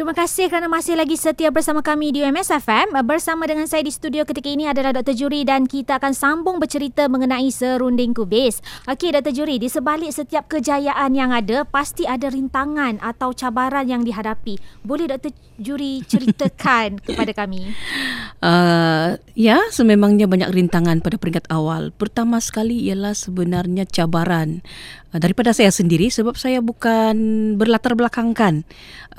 Terima kasih kerana masih lagi setia bersama kami di UMS FM. Bersama dengan saya di studio ketika ini adalah Dr. Juri dan kita akan sambung bercerita mengenai serunding kubis. Okey Dr. Juri, di sebalik setiap kejayaan yang ada, pasti ada rintangan atau cabaran yang dihadapi. Boleh Dr. Juri ceritakan kepada kami? Uh, ya, sememangnya banyak rintangan pada peringkat awal. Pertama sekali ialah sebenarnya cabaran uh, daripada saya sendiri sebab saya bukan berlatar belakangkan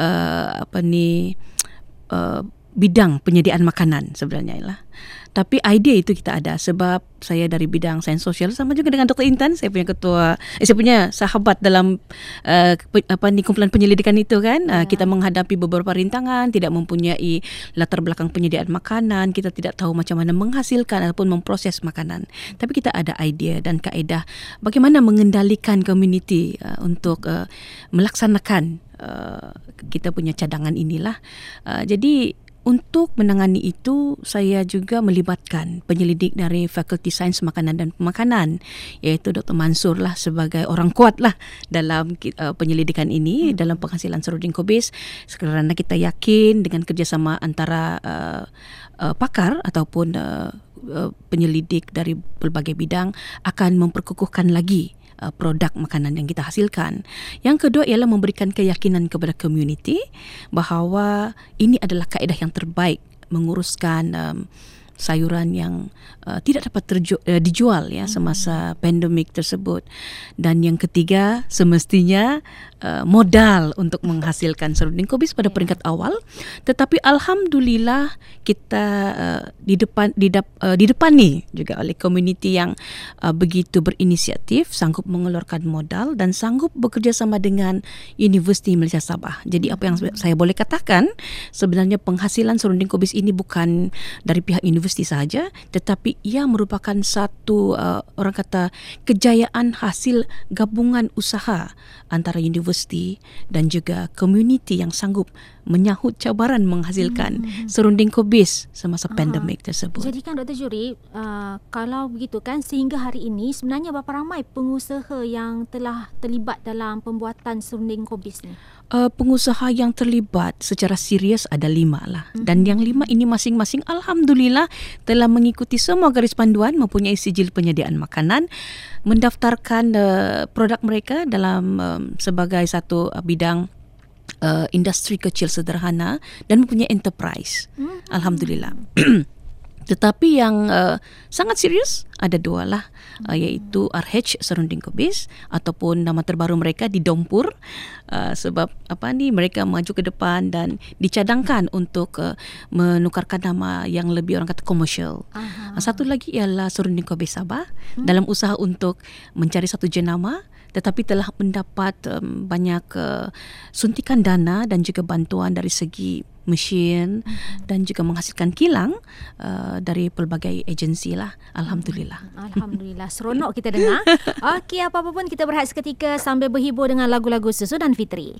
uh, apa ni uh, bidang penyediaan makanan sebenarnya lah. Tapi idea itu kita ada sebab saya dari bidang sains sosial sama juga dengan Dr. Intan, saya punya ketua, eh, saya punya sahabat dalam uh, apa ni kumpulan penyelidikan itu kan. Uh, kita menghadapi beberapa rintangan, tidak mempunyai latar belakang penyediaan makanan, kita tidak tahu macam mana menghasilkan ataupun memproses makanan. Tapi kita ada idea dan kaedah bagaimana mengendalikan community uh, untuk uh, melaksanakan uh, kita punya cadangan inilah. Uh, jadi untuk menangani itu, saya juga melibatkan penyelidik dari Fakulti Sains Makanan dan Pemakanan iaitu Dr. Mansur lah sebagai orang kuat lah dalam uh, penyelidikan ini hmm. dalam penghasilan serunding kobis kerana kita yakin dengan kerjasama antara uh, uh, pakar ataupun uh, penyelidik dari pelbagai bidang akan memperkukuhkan lagi Uh, produk makanan yang kita hasilkan. Yang kedua ialah memberikan keyakinan kepada komuniti bahawa ini adalah kaedah yang terbaik menguruskan um, sayuran yang uh, tidak dapat terju- uh, dijual ya semasa pandemik tersebut. Dan yang ketiga semestinya uh, modal untuk menghasilkan serunding kubis pada ya. peringkat awal tetapi alhamdulillah kita uh, di depan di, dap, uh, di depan ni juga oleh komuniti yang uh, begitu berinisiatif sanggup mengeluarkan modal dan sanggup bekerjasama dengan Universiti Malaysia Sabah. Jadi apa yang saya boleh katakan sebenarnya penghasilan serunding kubis ini bukan dari pihak universiti sahaja tetapi ia merupakan satu uh, orang kata kejayaan hasil gabungan usaha antara universiti dan juga komuniti yang sanggup menyahut cabaran menghasilkan hmm. serunding kobis semasa Aha. pandemik tersebut. Jadi kan Dr. Juri, uh, kalau begitu kan sehingga hari ini sebenarnya berapa ramai pengusaha yang telah terlibat dalam pembuatan serunding kobis ni? Uh, pengusaha yang terlibat secara serius ada lima lah. Mm-hmm. Dan yang lima ini masing-masing Alhamdulillah telah mengikuti semua garis panduan mempunyai sijil penyediaan makanan mendaftarkan uh, produk mereka dalam um, sebagai satu uh, bidang uh, industri kecil sederhana dan mempunyai enterprise. Mm-hmm. Alhamdulillah. Tetapi yang uh, sangat serius ada dua lah uh, iaitu RH Serunding Kobis ataupun nama terbaru mereka di Dompur uh, sebab apa ni mereka maju ke depan dan dicadangkan untuk uh, menukarkan nama yang lebih orang kata komersial. Uh, satu lagi ialah Serunding Kobis Sabah hmm. dalam usaha untuk mencari satu jenama tetapi telah mendapat um, banyak uh, suntikan dana dan juga bantuan dari segi mesin hmm. dan juga menghasilkan kilang uh, dari pelbagai agensi lah. Alhamdulillah. Alhamdulillah. Seronok kita dengar. Okey apa-apa pun kita berehat seketika sambil berhibur dengan lagu-lagu susu dan fitri